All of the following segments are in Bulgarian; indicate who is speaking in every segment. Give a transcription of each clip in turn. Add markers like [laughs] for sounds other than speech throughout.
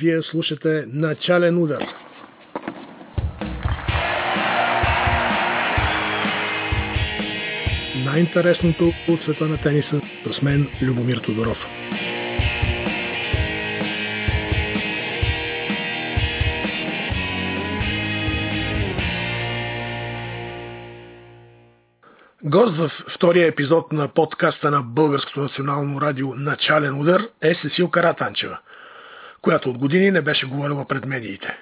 Speaker 1: Вие слушате начален удар. Най-интересното от света на тениса с мен Любомир Тодоров. Гост в втория епизод на подкаста на Българското национално радио Начален удар е Сесил Каратанчева, която от години не беше говорила пред медиите.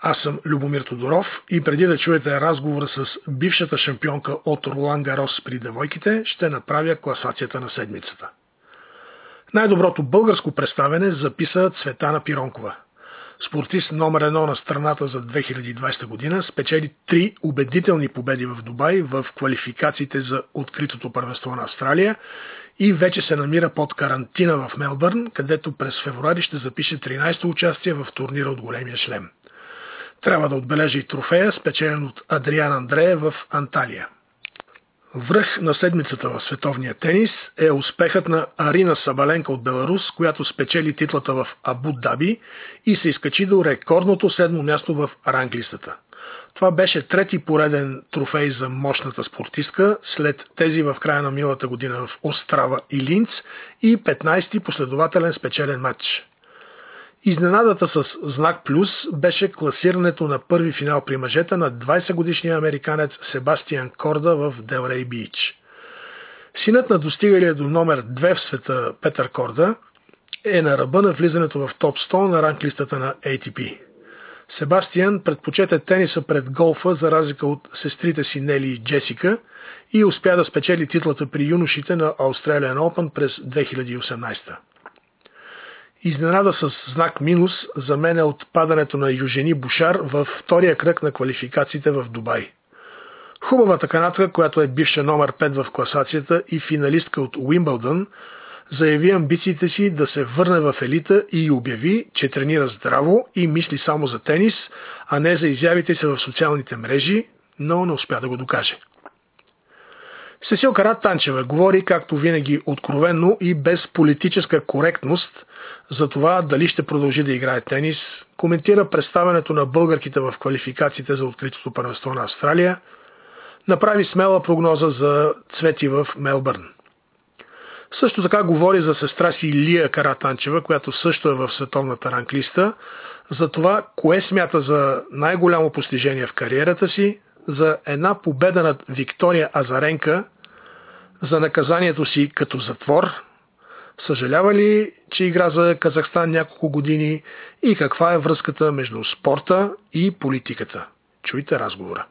Speaker 1: Аз съм Любомир Тодоров и преди да чуете разговора с бившата шампионка от Ролан Гарос при девойките, ще направя класацията на седмицата. Най-доброто българско представене записа Цветана Пиронкова – спортист номер едно на страната за 2020 година, спечели три убедителни победи в Дубай в квалификациите за откритото първенство на Австралия и вече се намира под карантина в Мелбърн, където през февруари ще запише 13-то участие в турнира от големия шлем. Трябва да отбележи и трофея, спечелен от Адриан Андрея в Анталия. Връх на седмицата в световния тенис е успехът на Арина Сабаленка от Беларус, която спечели титлата в Абу Даби и се изкачи до рекордното седмо място в ранглистата. Това беше трети пореден трофей за мощната спортистка след тези в края на милата година в Острава и Линц и 15-ти последователен спечелен матч. Изненадата с знак плюс беше класирането на първи финал при мъжете на 20-годишния американец Себастиан Корда в Делрей Бич. Синът на достигалия до номер 2 в света Петър Корда е на ръба на влизането в топ 100 на ранглистата на ATP. Себастиан предпочете тениса пред голфа за разлика от сестрите си Нели и Джесика и успя да спечели титлата при юношите на Australian Open през 2018. Изненада с знак минус за мен е отпадането на Южени Бушар във втория кръг на квалификациите в Дубай. Хубавата канатка, която е бивша номер 5 в класацията и финалистка от Уимбълдън, заяви амбициите си да се върне в елита и обяви, че тренира здраво и мисли само за тенис, а не за изявите си в социалните мрежи, но не успя да го докаже. Сесил Карат Танчева говори, както винаги, откровенно и без политическа коректност за това дали ще продължи да играе тенис, коментира представянето на българките в квалификациите за откритото първенство на Австралия, направи смела прогноза за цвети в Мелбърн. Също така говори за сестра си Лия Каратанчева, която също е в световната ранглиста, за това кое смята за най-голямо постижение в кариерата си, за една победа над Виктория Азаренка, за наказанието си като затвор, съжалява ли, че игра за Казахстан няколко години и каква е връзката между спорта и политиката? Чуйте разговора.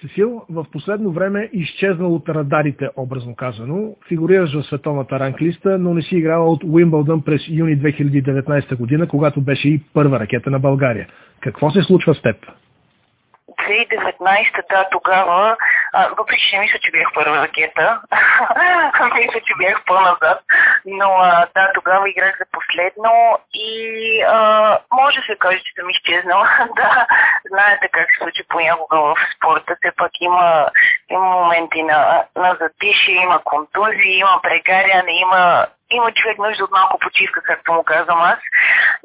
Speaker 1: Сесил, в последно време изчезнал от радарите, образно казано. Фигурираш в световната ранглиста, но не си играла от Уимбълдън през юни 2019 година, когато беше и първа ракета на България. Какво се случва с теб?
Speaker 2: 2019, да, тогава, а, въпреки че не мисля, че бях първа ракета, [laughs] мисля, че бях по-назад, но а, да, тогава играх за последно и а, може се каже, че съм изчезнала. [laughs] да, знаете как се случи понякога в спорта, все пак има, има моменти на, на затиши, има контузии, има прегаряне, има има човек нужда от малко почивка, както му казвам аз.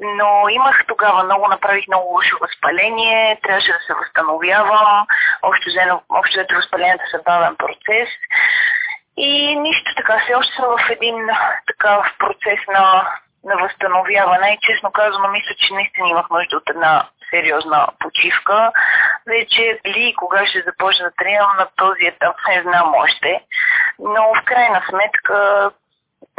Speaker 2: Но имах тогава много, направих много лошо възпаление, трябваше да се възстановявам. Общо взето възпалението са бавен процес. И нищо така, все още съм в един такъв процес на, на възстановяване и честно казвам, мисля, че наистина имах нужда от една сериозна почивка. Вече ли и кога ще започна да тренирам на този етап, не знам още. Но в крайна сметка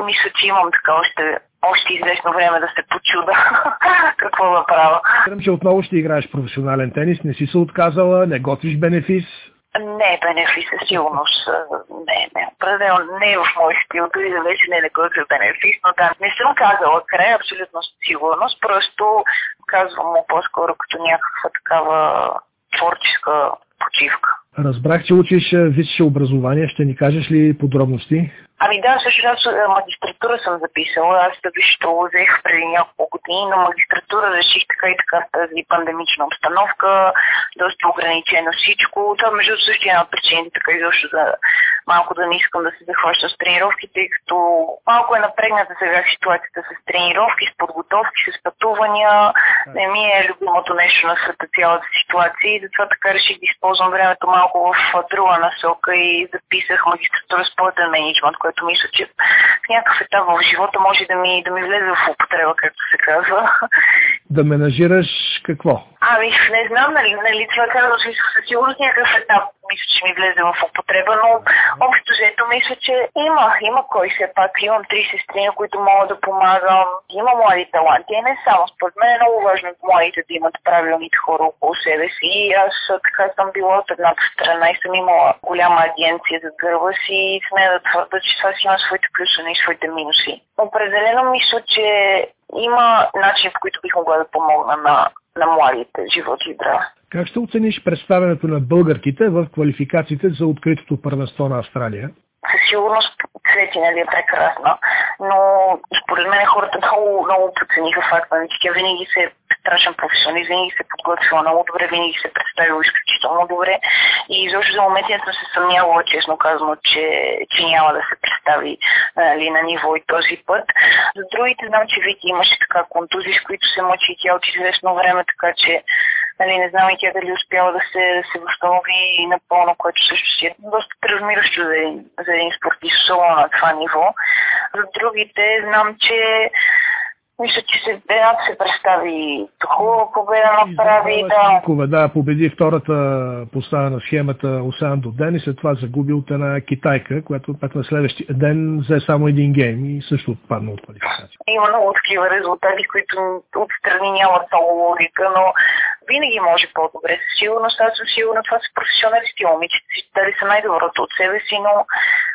Speaker 2: мисля, че имам така още, още известно време да се почуда [laughs] какво да правя.
Speaker 1: Знам, че отново ще играеш професионален тенис, не си се отказала, не готвиш бенефис.
Speaker 2: Не, бенефис със сигурност. Не, не. Определено не е в мой стил, дори да вече не е готвя бенефис, но да, не съм казала край, абсолютно сигурност, просто казвам му по-скоро като някаква такава творческа почивка.
Speaker 1: Разбрах, че учиш висше образование. Ще ни кажеш ли подробности?
Speaker 2: Ами да, също аз магистратура съм записала. Аз да висшето взех преди няколко години, но магистратура реших така и така с тази пандемична обстановка, доста ограничено всичко. Това между също е една от причините така изобщо за, малко да не искам да се захващам с тренировки, тъй като малко е напрегната сега ситуацията с тренировки, с подготовки, с пътувания. Не ми е любимото нещо на света цялата ситуация и затова така реших да използвам времето малко в друга насока и записах магистратура спортен менеджмент, което мисля, че в някакъв етап в живота може да ми, да ми влезе в употреба, както се казва.
Speaker 1: Да менажираш какво?
Speaker 2: Ами, не знам, нали, нали това казвам, със сигурност някакъв етап мисля, че ми влезе в употреба, но общо взето мисля, че има, има кой все пак. Имам три сестри, на които мога да помагам. Има млади таланти, и не само. Според мен е много важно младите да имат правилните хора около себе си. И аз така съм била от едната страна и съм имала голяма агенция за гърба си и сме да твърда, че това си има своите плюсове и своите минуси. Определено мисля, че има начин, по които бих могла да помогна на, на младите живот и здраве.
Speaker 1: Как ще оцениш представянето на българките в квалификациите за откритото първенство на Австралия?
Speaker 2: Със сигурност Цвети нали, е прекрасна, но според мен хората много, много подцениха факта, че тя винаги се е страшен професионалист, винаги се подготвила много добре, винаги се представила изключително добре и изобщо за момент не съм се съмнявала, честно казано, че, че няма да се представи нали, на ниво и този път. За другите знам, че Вики имаше така контузии, с които се мъчи и тя от известно време, така че Нали, не знам и тя дали успява да се, да се възстанови напълно, което също си е доста травмиращо за един, за един спортист, особено на това ниво. За другите знам, че мисля, че се, едната се представи хубава победа направи. Да.
Speaker 1: Кова, да, победи втората поставена схемата Осан до ден и след това загуби от една китайка, която пък на следващия ден взе само един гейм и също отпадна от квалификация.
Speaker 2: Има много такива резултати, които отстрани нямат много логика, но винаги може по-добре. Със сигурност, аз съм сигурна, това са професионалисти, момичета дали са най-доброто от себе си, но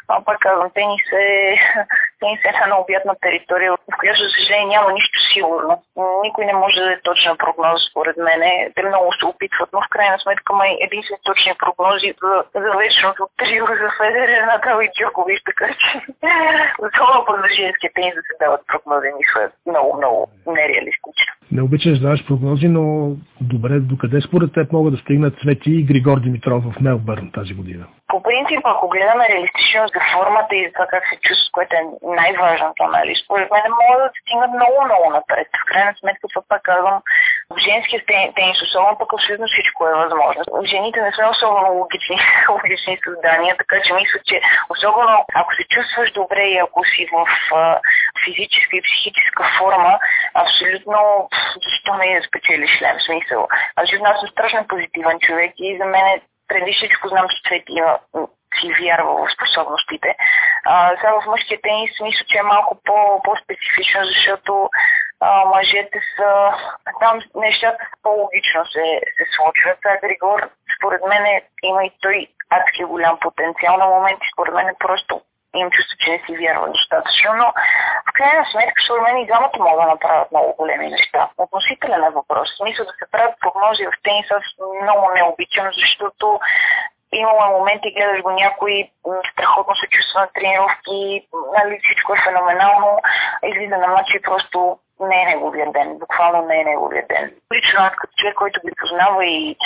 Speaker 2: а, пак казвам, тенис е, [laughs] тенис е една необятна територия, в която, за съжаление, няма нищо сигурно. Никой не може да е точна прогноза, според мен. Те много се опитват, но в крайна сметка май единствено точни прогнози за, за вечното трио за Федерер, Надал и Джокович, така че [laughs] особено по женския тенис да се дават прогнози, мисля, много, много нереалистично.
Speaker 1: Не обичаш да даваш прогнози, но добре, докъде според теб могат да стигнат Цвети и Григор Димитров в Мелбърн тази година?
Speaker 2: По принцип, ако гледаме реалистично за формата и за това как се чувстват, което е най-важното, нали, според мен могат да стигнат много, много напред. В крайна сметка, това пак казвам, в женския тенис, особено пък абсолютно всичко е възможно. Жените не сме особено логични, [laughs] логични създания, така че мисля, че особено ако се чувстваш добре и ако си в а, физическа и психическа форма, абсолютно защо не спечелиш шлем смисъл. Аз съм страшно позитивен човек и за мен е преди всичко знам, че Цвети има си вярва в способностите. А, сега в мъжкия тенис мисля, че е малко по, по-специфично, защото а, мъжете са... Там нещата по-логично се, се случват. Сега Григор, според мен, има и той адски голям потенциал на моменти. Според мен просто имам чувство, че не си вярва достатъчно, но в крайна сметка, според мен и двамата могат да направят много големи неща. Относителен е въпрос. Смисъл да се правят прогнози в тенис, аз много не обичам, защото имало е моменти, гледаш го някой, страхотно се чувства на тренировки, нали, всичко е феноменално, излиза на матч и просто не е неговия ден, буквално не е неговия ден. Лично аз като човек, който ги познава и,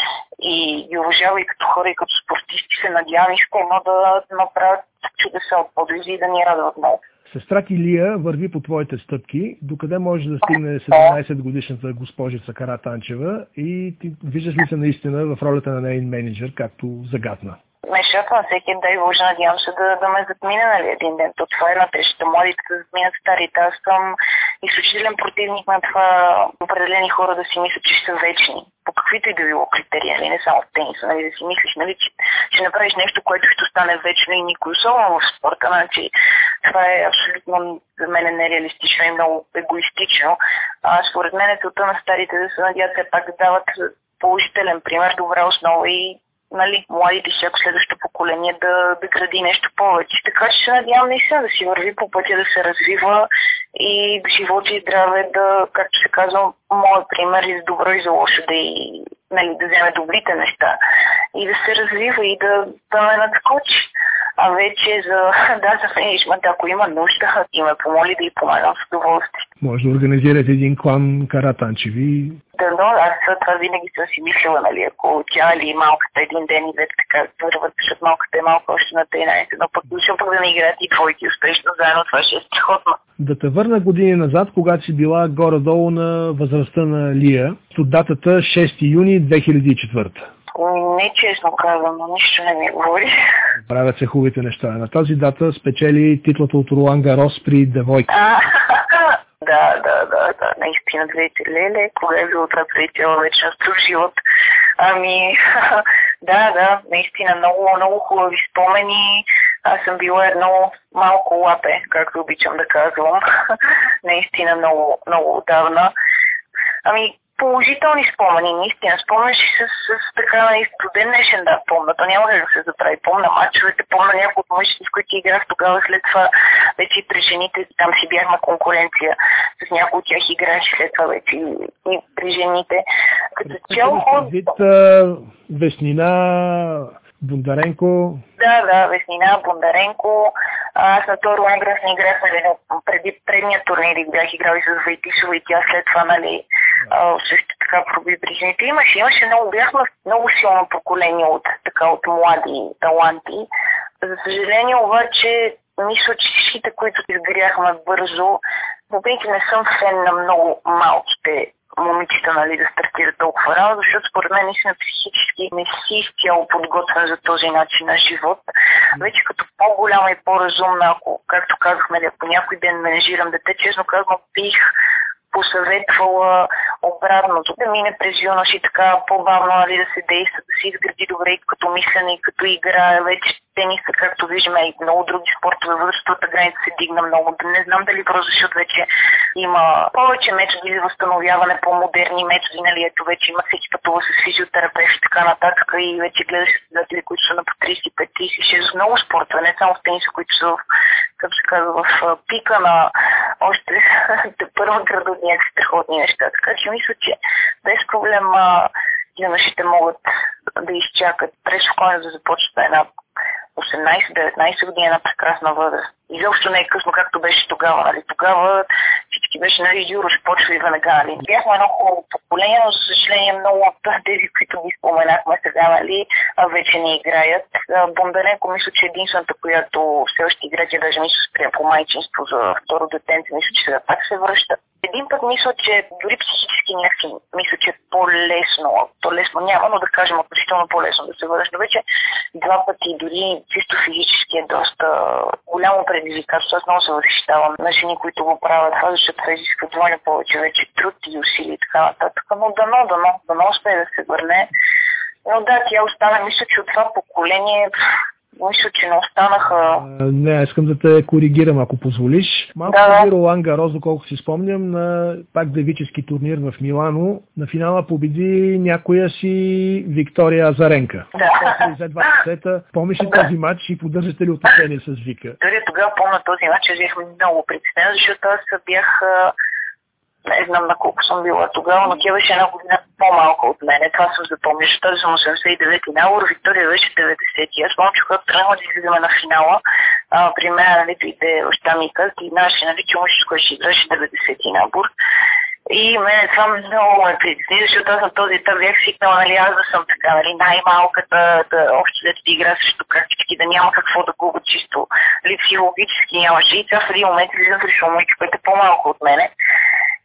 Speaker 2: и ги уважава и като хора, и като спортисти, се надявам искрено да направят чудеса от подвизи и да ни радват много.
Speaker 1: Сестра ти върви по твоите стъпки. Докъде може да стигне 17 годишната госпожица Каратанчева и ти виждаш ли се наистина в ролята на нейн менеджер, както загадна?
Speaker 2: На всеки дай Боже, надявам се да, да ме затмине нали, един ден. То това е на тежата. Младите да затминат старите. Аз съм изключителен противник на това определени хора да си мислят, че са вечни. По каквито и да било критерии, нали, не само в тениса, нали, да си мислиш, нали, че ще направиш нещо, което ще остане вечно и никой, особено в спорта. Значи, това е абсолютно за мен нереалистично и много егоистично. А, според мен е целта на старите да се надяват все пак да дават положителен пример, добра основа и нали, младите всяко следващо поколение да, да гради нещо повече. Така че се надявам наистина да си върви по пътя да се развива и да си води здраве, да, както се казва, моят пример и за добро и за лошо да, и, нали, да вземе добрите неща и да се развива и да, да ме надскочи. А вече за, [laughs] да, за менеджмент, ако има нужда, и ме помоли да й помагам с удоволствие.
Speaker 1: Може да организирате един клан каратанчеви.
Speaker 2: Да, но аз това винаги съм си мислила, нали, ако тя или малката един ден и две така върват, защото малката е малко още на 13, но пък дошъм пък да не играят и двойки успешно заедно, това ще е страхотно.
Speaker 1: Да те върна години назад, когато си била горе-долу на възрастта на Лия, от датата 6 юни 2004.
Speaker 2: Не честно казано, нищо не ми говори.
Speaker 1: Правят се хубавите неща. На тази дата спечели титлата от Ролан Гарос при девойка. [laughs]
Speaker 2: Да, да, да, да, наистина, двете леле, кога е било това цяла вечност в живот. Ами, [laughs] да, да, наистина много, много хубави спомени. Аз съм била едно малко лапе, както обичам да казвам. [laughs] наистина много, много отдавна. Ами, положителни спомени, наистина. Спомняш с, с, с така нали, студен днешен да помня. То няма да се заправи. Помня мачовете, помня някои от мъжите, с които играх тогава. След това вече и при жените там си бяхме конкуренция. С някои от тях играх след това вече и, и при жените. Като цяло
Speaker 1: Вид веснина, Бондаренко.
Speaker 2: Да, да, Веснина, Бондаренко. Аз на Торо Анграс не играх, нали, преди предния турнир бях играл и с Вайтишова и тя след това, нали, също така проби причините. Имаше, имаше много, бяхме много силно поколение от, така, от млади таланти. За съжаление обаче, мисля, че всичките, които изгряхме бързо, въпреки не съм фен на много малките момичета нали, да стартират толкова рано, защото според мен наистина психически не си изцяло подготвен за този начин на живот. Вече като по-голяма и по-разумна, ако, както казахме, ако някой ден менежирам дете, честно казвам, бих посъветвала обратното, да мине през юнош и така по-бавно нали, да се действа, да се изгради добре и като мислене и като игра. Вече тениса, както виждаме и много други спортове, възрастовата граница се дигна много. Не знам дали просто защото вече има повече методи за възстановяване, по-модерни методи, нали, ето вече има всеки пътува с физиотерапевт и така нататък и вече гледаш състезатели, които са на по 35-36, много спортове, не само в тениса, които са в, как се казва, в пика на още [laughs] първа градът някакви страхотни неща. Така че мисля, че без проблем юношите могат да изчакат преспокойно да започнат една 18-19 години една прекрасна възраст. Изобщо не е късно, както беше тогава. Нали? Тогава всички беше, нали, почва и веднага. Нали? Бяхме едно хубаво поколение, но за съжаление много от тези, които ги споменахме сега, нали, вече не играят. Бондаренко мисля, че е единствената, която все още играе, тя даже мисля, спря по майчинство за второ детенце, мисля, че сега пак се връща. Един път мисля, че дори психически някакси, мисля, че е по-лесно, по-лесно няма, но да кажем относително по-лесно да се върнеш. Но вече два пъти, дори чисто физически е доста голямо предизвикателство. Аз много се възхищавам на жени, които го правят това, защото това изисква двойно повече вече труд и усилия и така нататък. Но дано, дано, дано успее да се върне. Но да, тя остана, мисля, че от това поколение мисля, че не останаха...
Speaker 1: Не, искам да те коригирам, ако позволиш. Малко да, да. Ролан Гароз, доколко си спомням, на пак девически турнир в Милано. На финала победи някоя си Виктория Азаренка.
Speaker 2: Да.
Speaker 1: След два сета. Помниш ли да. този матч и поддържате ли отношение с Вика?
Speaker 2: Дори тогава помня този матч, бях много притеснен, защото аз бях не знам на колко съм била тогава, но тя беше една година по-малка от мене. Това съм запомнил, защото тази съм 89-ти набор, Виктория беше 90-ти. Аз помня, че когато тръгнахме да излизаме на финала, а, при мен, нали, дойде баща ми и наши, нали, че с който ще играше 90-ти набор. И мене това много ме притесни, защото аз на този етап бях свикнала, нали, аз да съм така, нали, най-малката, да общо да ти игра срещу практически, да няма какво да губа чисто, нали, психологически нямаше. И това в един момент излизам срещу момиче, което е по-малко от мене.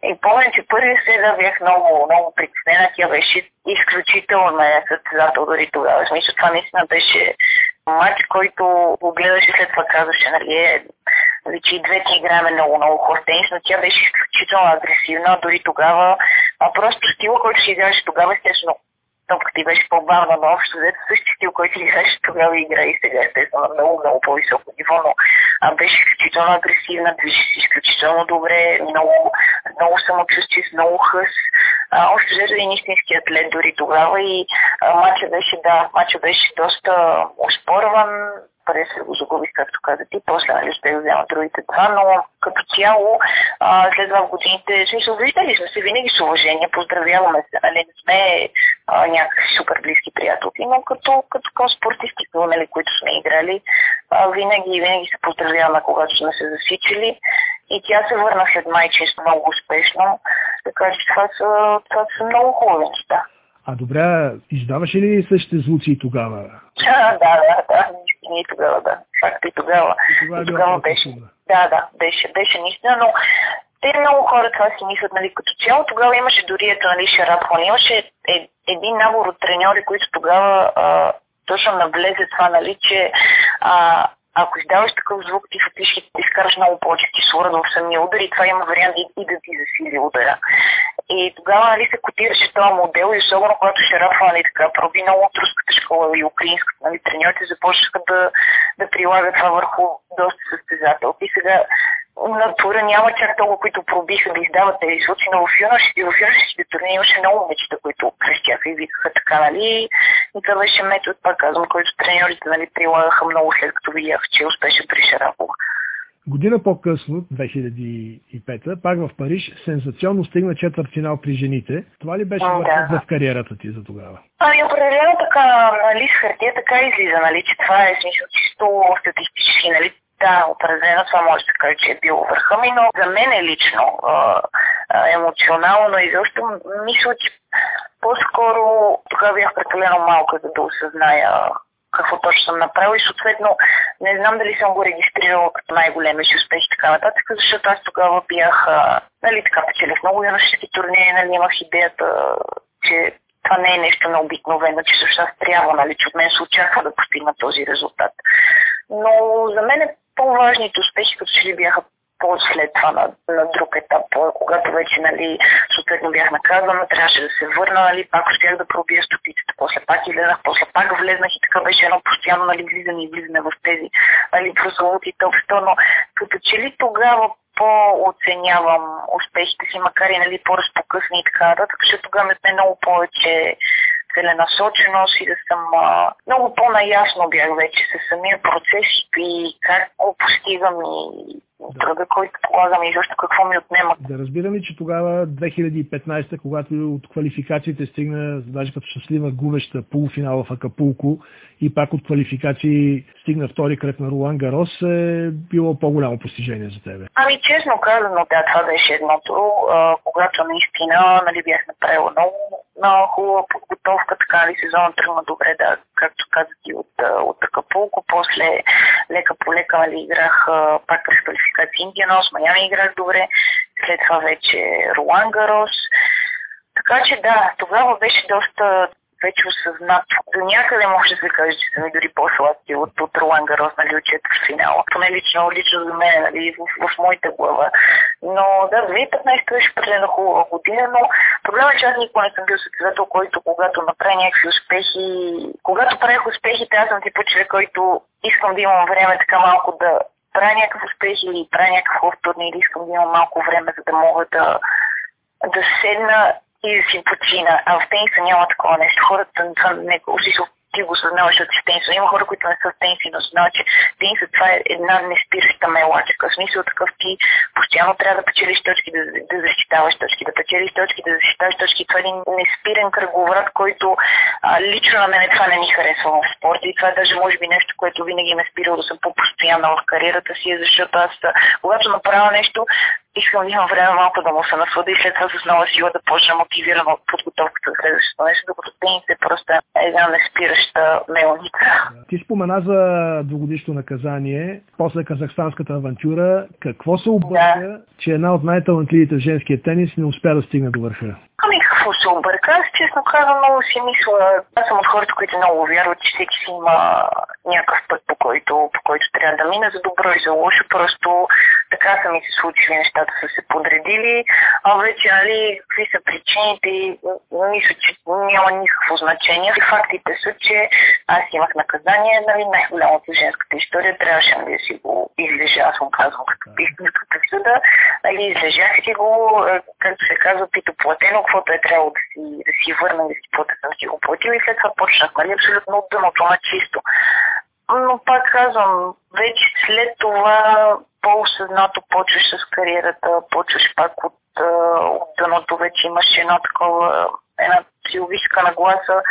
Speaker 2: И помня, че първи сега бях много, много притеснена. Тя беше изключително ме състезател дори тогава. Смисъл, това наистина беше матч, който го гледаше след това казваше, нали, е, нали, че и двете играеме много, много хора тенис, но тя беше изключително агресивна дори тогава. А просто стила, който си играше тогава, естествено, топката ти беше по-бавна, но общо взето същи стил, който играеше тогава игра и сега естествено на много, много по-високо ниво, но а, беше изключително агресивна, движи се изключително добре, много, много самочувствие, с много хъс. А, общо взето и истински атлет дори тогава и а, матча беше, да, матча беше доста успорван, пари се го загубих, както каза ти, после нали, ще да взема другите два, но като цяло а, след това в годините, смисъл, виждали сме се винаги с уважение, поздравяваме се, нали, не сме а, някакви супер близки приятелки, но като, като спортисти, нали, които сме играли, а, винаги, винаги се поздравяваме, когато сме се засичали И тя се върна след майчинство много успешно. Така че това са, това са много хубави неща.
Speaker 1: А добре, издаваше ли същите звуци тогава?
Speaker 2: А, [laughs] да, да, да, и тогава, да. Факт и тогава. И тогава, и тогава беше. Да, да, беше, беше наистина, но те много хора това си мислят, нали, като цяло. Тогава имаше дори ето, нали, Шарапхон. Имаше е, един набор от треньори, които тогава а, точно навлезе това, нали, че а, ако издаваш такъв звук, ти фактически ти изкараш много повече кислород в самия удар и това има вариант и, и да ти засили удара. И тогава нали, се котираше този модел и особено когато Шарафа нали, така, проби много от руската школа и украинската, нали, треньорите започнаха да, да прилагат това върху доста състезателки. И сега на тура няма чак толкова, които пробиха да издават тези случаи, но в юношите турни имаше много момичета, които крещяха и викаха така, нали? И това беше метод, пак казвам, който треньорите нали, прилагаха много след като видях, че успеше при Шарапова.
Speaker 1: Година по-късно, 2005, пак в Париж, сензационно стигна четвърт финал при жените. Това ли беше да. в кариерата ти за тогава?
Speaker 2: Ами, определено така, нали, с хартия така излиза, нали, че това е смисъл чисто статистически, нали, да, определено това може да каже, че е било върха ми, но за мен е лично, а, а, емоционално и защо мисля, че по-скоро тогава бях прекалено малка, за да осъзная какво точно съм направил и съответно не знам дали съм го регистрирала като най-големи си успехи и така нататък, защото аз тогава бях, а, нали, така печелих много юношески турнири, нали, имах идеята, че това не е нещо необикновено, че също аз трябва, нали, че от мен се очаква да постигна този резултат. Но за мен е по-важните успехи, като че ли бяха по-след това на, на друг етап, когато вече, нали, съответно бях наказана, трябваше да се върна, нали, пак успях да пробия стопицата, после пак излезнах, после пак влезнах и така беше едно постоянно, нали, влизане и влизане в тези, нали, прословути топ 100, но като че ли тогава по-оценявам успехите си, макар и нали, по-разпокъсни и така нататък, защото тогава ме много повече целенасоченост и да съм а, много по-наясно бях вече с самия процес и как го постигам и да. труда, който полагам и защо какво ми отнема.
Speaker 1: Да разбирам ли, че тогава 2015, когато от квалификациите стигна, даже като щастлива губеща полуфинала в Акапулко и пак от квалификации стигна втори кръг на Ролан Гарос, е било по-голямо постижение за тебе?
Speaker 2: Ами честно казано, да, това беше едното, а, когато наистина нали, бях направила много, много хубава подготовка, така ли сезона тръгна добре, да, както казах и от, от Акапулко, после лека по лека нали, играх пак през квалификация Индианос, Майами играх добре, след това вече Ролан Гарос. Така че да, тогава беше доста вече осъзнат. До някъде може да се каже, че са ми дори по-сладки от, от Ролан Гарос, нали, от финала. Поне лично, лично за мен, нали, в, в, в моята глава. Но да, 2015 беше определено хубава година, но проблема е, че аз никога не съм бил състезател, който когато направи някакви успехи, когато правих успехите, аз съм типа човек, който искам да имам време така малко да правя някакъв успех или правя някакъв хубав турнир, искам да имам малко време, за да мога да, да седна и да си почина. А в тениса няма такова нещо. Хората са не, ти го съзнаваш от тениса. Има хора, които не са в тениса, но знаят, че тенисът това е една неспираща мелачка. В смисъл такъв ти постоянно трябва да печелиш точки, да, да защитаваш точки, да печелиш точки, да защитаваш точки. Това е един неспирен кръговрат, който а, лично на мен това не ми харесва в спорта. И това е даже може би нещо, което винаги ме е спирало да съм по-постоянна в кариерата си, защото аз, когато направя нещо, искам да имам време малко да му се наслада и след това с нова сила да почна мотивирана от подготовката за следващото нещо, докато тенис е просто една неспираща мелница.
Speaker 1: Ти спомена за двогодишно наказание, после казахстанската авантюра. Какво се обърка, да. че една от най-талантливите в женския тенис не успя да стигне до върха?
Speaker 2: Ами какво се обърка? Аз честно казвам много си мисля. Аз съм от хората, които много вярват, че всеки си има някакъв път, по който, по който трябва да мине за добро и за лошо. Просто така са ми се случили, нещата са се подредили. А вече, нали, какви са причините, мисля, че няма никакво значение. Фактите са, че аз имах наказание, нали, най-голямото женската история. Трябваше да си го излежа, аз му казвам като истинската присъда. Нали, излежах си го, е, както се казва, пито платено, каквото е трябвало да си, да си върна, да си платя, съм си го платил и след това почнах, нали, абсолютно от дъното на чисто. Но пак казвам, вече след това по-осъзнато почваш с кариерата, почваш пак от, от дъното, вече имаш едно такова, една психологическа нагласа.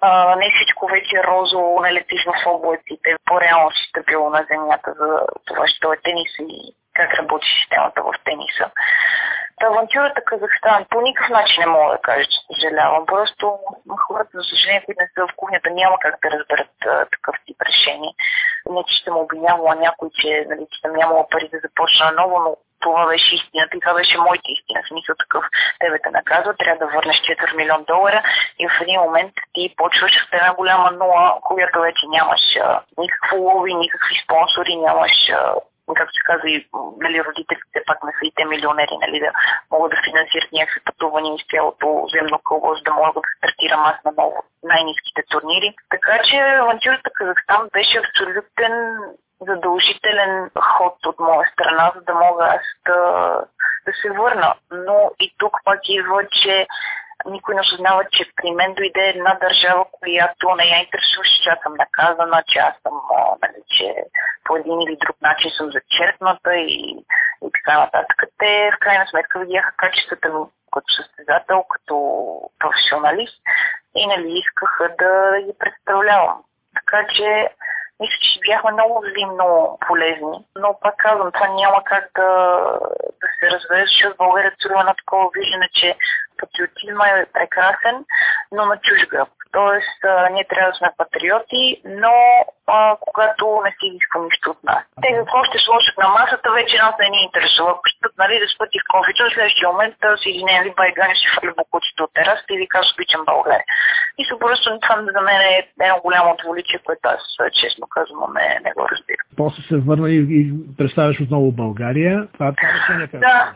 Speaker 2: А, не всичко вече е розово, не летиш в облаците, по-реално си стабилно на земята за това, това е тенис и как работи системата в тениса. Авантюрата Казахстан по никакъв начин не мога да кажа, че съжалявам. Просто хората, за съжаление, които не са в кухнята, няма как да разберат а, такъв тип решение. Не, че ще обвинявала някой, че, нали, че съм нямала пари да започна ново, но това беше истината и това беше моята истина. В смисъл такъв, тебе те наказва, трябва да върнеш 4 милион долара и в един момент ти почваш с една голяма нула, която вече нямаш а, никакво лови, никакви спонсори, нямаш а, както се казва, и нали, родителите пак не са и те милионери, нали, да могат да финансират някакви пътувания из цялото земно кълбо, за да могат да стартирам аз на ново най-низките турнири. Така че авантюрата Казахстан беше абсолютен задължителен ход от моя страна, за да мога аз да, да се върна. Но и тук пак идва, че никой не осъзнава, че при мен дойде една държава, която не я интересуваше, че аз съм наказана, че аз съм, нали, че по един или друг начин съм зачеркната и, и така нататък. Те в крайна сметка видяха качествата ми като състезател, като професионалист и нали искаха да ги представлявам. Така че мисля, че бяхме много взаимно полезни, но пак казвам, това няма как да, да се разбере, защото България царува на такова виждане, че патриотизма е прекрасен, но на чуж гръб. Тоест, а, ние трябва да сме патриоти, но а, когато не си изисква нищо от нас. Те какво ще сложат на масата, вече нас не ни интересува. Ако ще нали, да спъти в кофето, в следващия момент да си извинявам байгани ще фърля бокуците от терасата и ви кажа, обичам България. И се просто това за мен е едно голямо отволичие, което аз честно казвам не, не го разбирам.
Speaker 1: После се върна и, и представяш отново България. Това е решение.
Speaker 2: Да.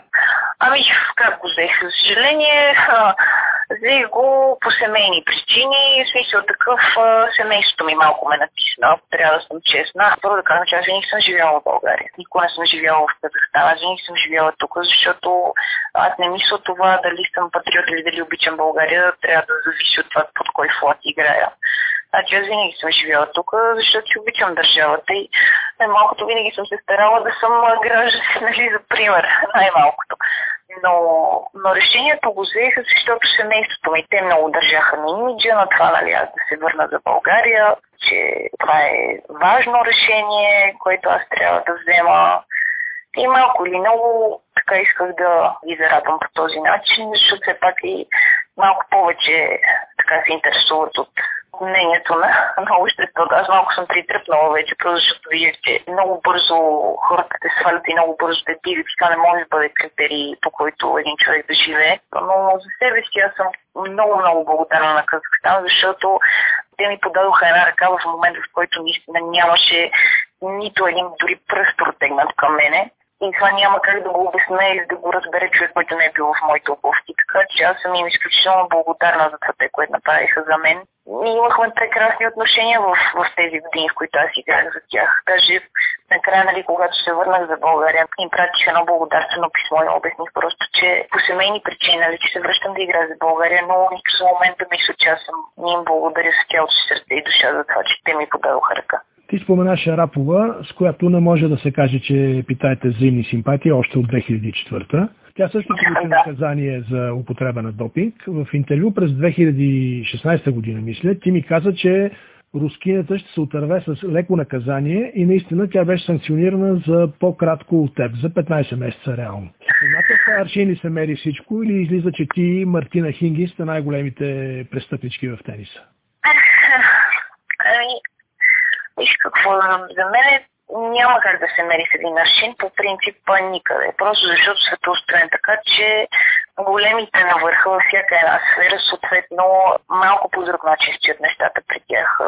Speaker 2: Ами, как го взех? За съжаление, взех го по семейни причини. В смисъл такъв, семейството ми малко ме натисна, трябва да съм честна. Първо да кажа, че аз винаги съм живяла в България. Никога не съм живяла в Казахстан, аз винаги съм живяла тук, защото аз не мисля това дали съм патриот или дали обичам България, трябва да зависи от това под кой флот играя. Значи аз винаги съм живяла тук, защото си обичам държавата и най-малкото винаги съм се старала да съм граждан, [laughs] нали, за пример, най-малкото. Но, но решението го взеха, защото семейството ми, те много държаха на имиджа, на това, нали, аз да се върна за България, че това е важно решение, което аз трябва да взема. И малко или много така исках да ги зарадвам по този начин, защото все пак и малко повече така се интересуват от мнението на, [laughs] на обществото. Аз малко съм притръпнала вече, защото виждах, че много бързо хората те свалят и много бързо те дигат. Това не може да бъде критерий, по който един човек да живее. Но за себе си аз съм много, много благодарна на Казахстан, защото те ми подадоха една ръка в момента, в който наистина нямаше нито един дори пръст протегнат към мене. И това няма как да го обясня или да го разбере човек, който не е бил в моите обувки. Така че аз съм им изключително благодарна за това, което направиха за мен. И имахме прекрасни отношения в, в тези години, в които аз играх за тях. Даже накрая, нали, когато се върнах за България, им пратих едно благодарствено писмо и обясних просто, че по семейни причини, нали, че се връщам да играя за България, но за момента мисля, че аз съм им благодаря с цялото сърце и душа за това, че те ми подадоха ръка.
Speaker 1: Ти спомена Шарапова, с която не може да се каже, че питаете взаимни симпатии още от 2004. Тя също получи наказание за употреба на допинг. В интервю през 2016 година, мисля, ти ми каза, че рускинята ще се отърве с леко наказание и наистина тя беше санкционирана за по-кратко от теб, за 15 месеца реално. Едната в аршини се мери всичко или излиза, че ти и Мартина Хингис сте най-големите престъпнички в тениса?
Speaker 2: Виж какво, за мен няма как да се мери с един аршин, по принцип никъде. Просто защото света устроен така, че големите на върха във всяка една сфера, съответно малко по друг начин стоят нещата при тях.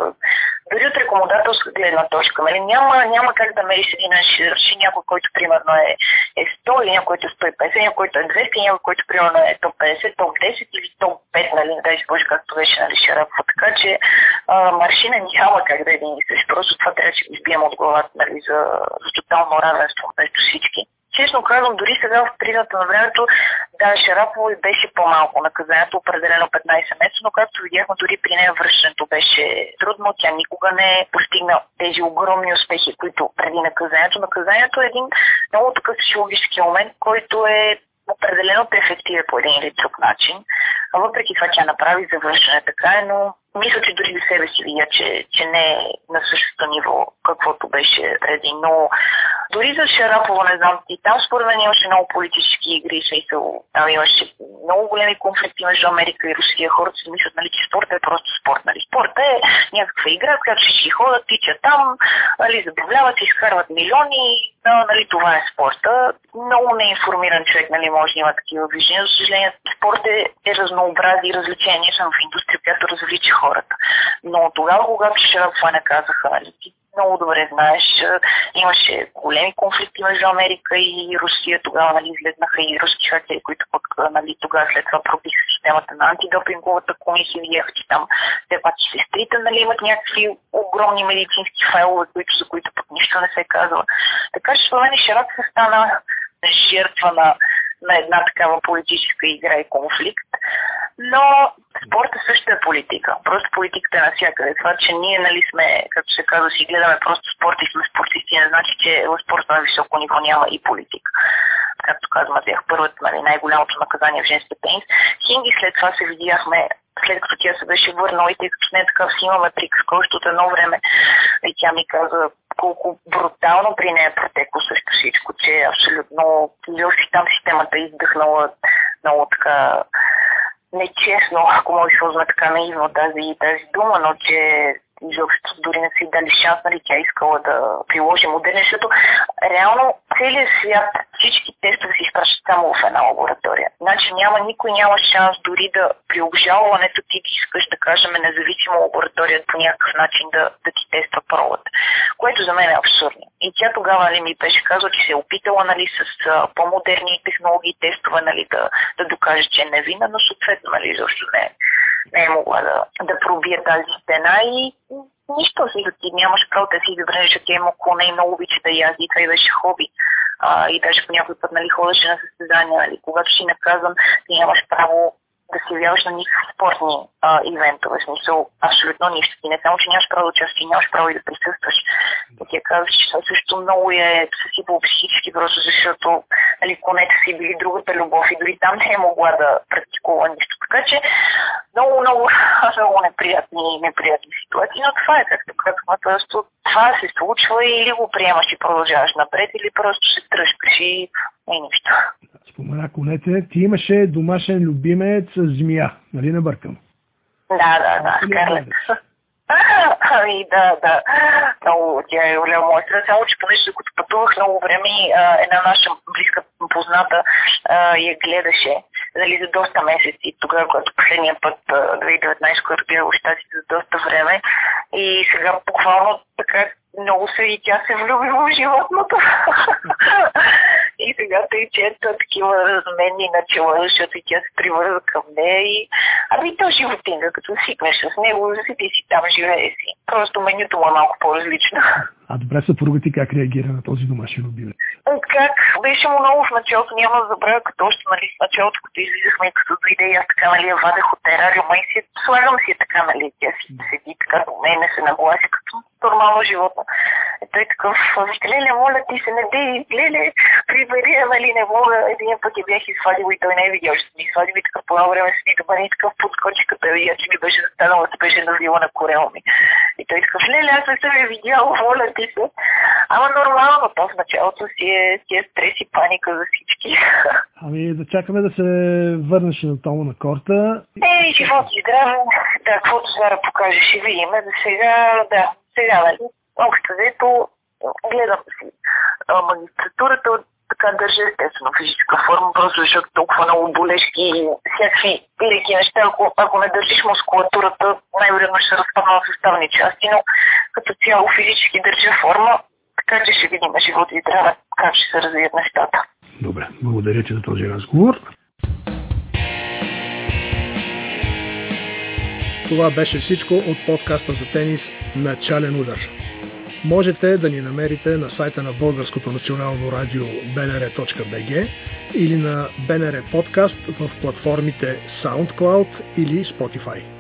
Speaker 2: Дори от рекомодателска гледна точка, нали? няма, няма как да мериш един аршин някой, който примерно е, е 100 или някой, който е 150, някой, който е 200, някой, който примерно е топ 50, топ 10 или топ 5, нали, си Боже, както беше нали, Шарапова. Така че а, маршина няма как да е един и същ. Просто това трябва да избием от главата нали, за, за тотално равенство между всички честно казвам, дори сега в призната на времето, да, Шарапово и беше по-малко наказанието, определено 15 месеца, но както видяхме, дори при нея връщането беше трудно. Тя никога не е постигна тези огромни успехи, които преди наказанието. Наказанието е един много такъв психологически момент, който е определено те ефектива по един или друг начин. Въпреки това тя направи завършване така е, но мисля, че дори за себе си видя, че, че не е на същото ниво, каквото беше преди. Но Дори за Шарапово, не знам, и там според мен имаше много политически игри, смисъл, там имаше много големи конфликти между Америка и Русия. Хората си мислят, нали, че спорта е просто спорт, нали. Спорта е някаква игра, която ще ходят, тичат там, нали, забавляват, изкарват милиони, да, нали, това е спорта. Много неинформиран човек, нали, може да има такива виждания. За съжаление, спорт е, е разнообразие и развлечение. Ние съм в индустрия, която развлича хората. Но тогава, когато Шарапово не казаха, нали, ти много добре знаеш, имаше големи конфликти между Америка и Русия. Тогава нали, излезнаха и руски хакери, които пък нали, тогава след това пробиха системата на антидопинговата комисия. Видяха, че там те пак и сестрите нали, имат някакви огромни медицински файлове, които, за които пък нищо не се казва. Така че мен Ширак се стана жертва на на една такава политическа игра и конфликт. Но спорта също е политика. Просто политиката е навсякъде. Това, че ние нали сме, както се казва, си гледаме просто спорт и сме спортисти, не значи, че в спорта на високо ниво няма и политика. Както казвам, бях първата, нали, най-голямото наказание в женския тенис. Хинги след това се видяхме след като тя се беше върнала и тъй като не така си имаме приказка още от едно време и тя ми каза колко брутално при нея протекло също всичко, че е абсолютно изобщо там системата е издъхнала много така нечестно, ако може да така наивно тази, тази дума, но че изобщо дори не си дали шанс, нали, тя искала да приложи модерни, защото реално целият свят, всички тестове се изпращат само в една лаборатория. Значи няма, никой няма шанс дори да при обжалването ти да искаш да кажем независимо лаборатория по някакъв начин да, да ти тества пробата, което за мен е абсурдно. И тя тогава нали, ми беше казала, че се е опитала нали, с по-модерни технологии тестове нали, да, да докаже, че е невинна, но съответно нали, защо не, не е могла да, да пробие тази стена и нищо си да ти нямаш право да си избереш, че тя има коне и много обича да язди, това и беше хоби. А, и даже по някой път нали, ходеше на състезания, нали, когато си наказан, ти нямаш право да се явяваш на никакви спортни а, ивентове. Смисъл, абсолютно нищо. Ти не само, че нямаш право да участваш, нямаш право и да присъстваш. И ти казваш, че това също много е съсипало психически, просто защото нали, конете си били другата любов и дори там не е могла да практикува нищо. Така че много, много, [laughs] много неприятни, неприятни ситуации, но това е както просто това се случва и или го приемаш и продължаваш напред, или просто се тръжкаш и е нищо.
Speaker 1: Спомена конете, ти имаше домашен любимец змия, нали не бъркам?
Speaker 2: Да, да, да, Скарлет. [laughs] Ами да, да. Много тя е голяма майстра. Само, че понеже докато пътувах много време, една наша близка позната я гледаше нали, за доста месеци. Тогава, когато последния път, 2019, когато бях в щатите за доста време. И сега буквално така много се и тя се влюби в животното. [laughs] и сега тъй чета такива размени начала, защото и тя се привърза към нея и ами то животинка, като свикнеш с него, си ти си там живее си. Просто менюто му е малко по-различно.
Speaker 1: А добре, съпруга ти как реагира на този домашен любимец?
Speaker 2: Как? Беше му много в началото, няма да забравя, като още нали, в началото, като излизахме, като дойде и аз така, нали, я вадех от терариума и си слагам си така, нали, тя си седи така до мене, се нагласи като нормално животно. И той такъв, вика, леле, моля ти се, не дей, леле, прибери, нали, не мога. Един път я бях извадил и той не е видял, че ми извадил и така по едно време седи до мен и такъв подскочи, като я видя, че ми беше застанала, се беше навила на корема ми. И той такъв, леле, аз не съм я видял, моля ти се. Ама нормално, то в началото си е, е стрес и паника за всички. [laughs]
Speaker 1: Ами да чакаме да се върнеш на тома на корта.
Speaker 2: Е, живот и здраве. Да, каквото сега покаже, ще видим. За сега, да, сега, нали, общо взето, гледам си а, магистратурата, така държа естествено физическа форма, просто защото толкова много болешки и всякакви леки неща, ако, ако не държиш мускулатурата, най-вероятно ще разпадна в съставни части, но като цяло физически държа форма, така че ще видим живота и трябва как ще се развият нещата.
Speaker 1: Добре, благодаря ти за този разговор. Това беше всичко от подкаста за тенис Начален удар. Можете да ни намерите на сайта на Българското национално радио bnr.bg или на BNR Podcast в платформите SoundCloud или Spotify.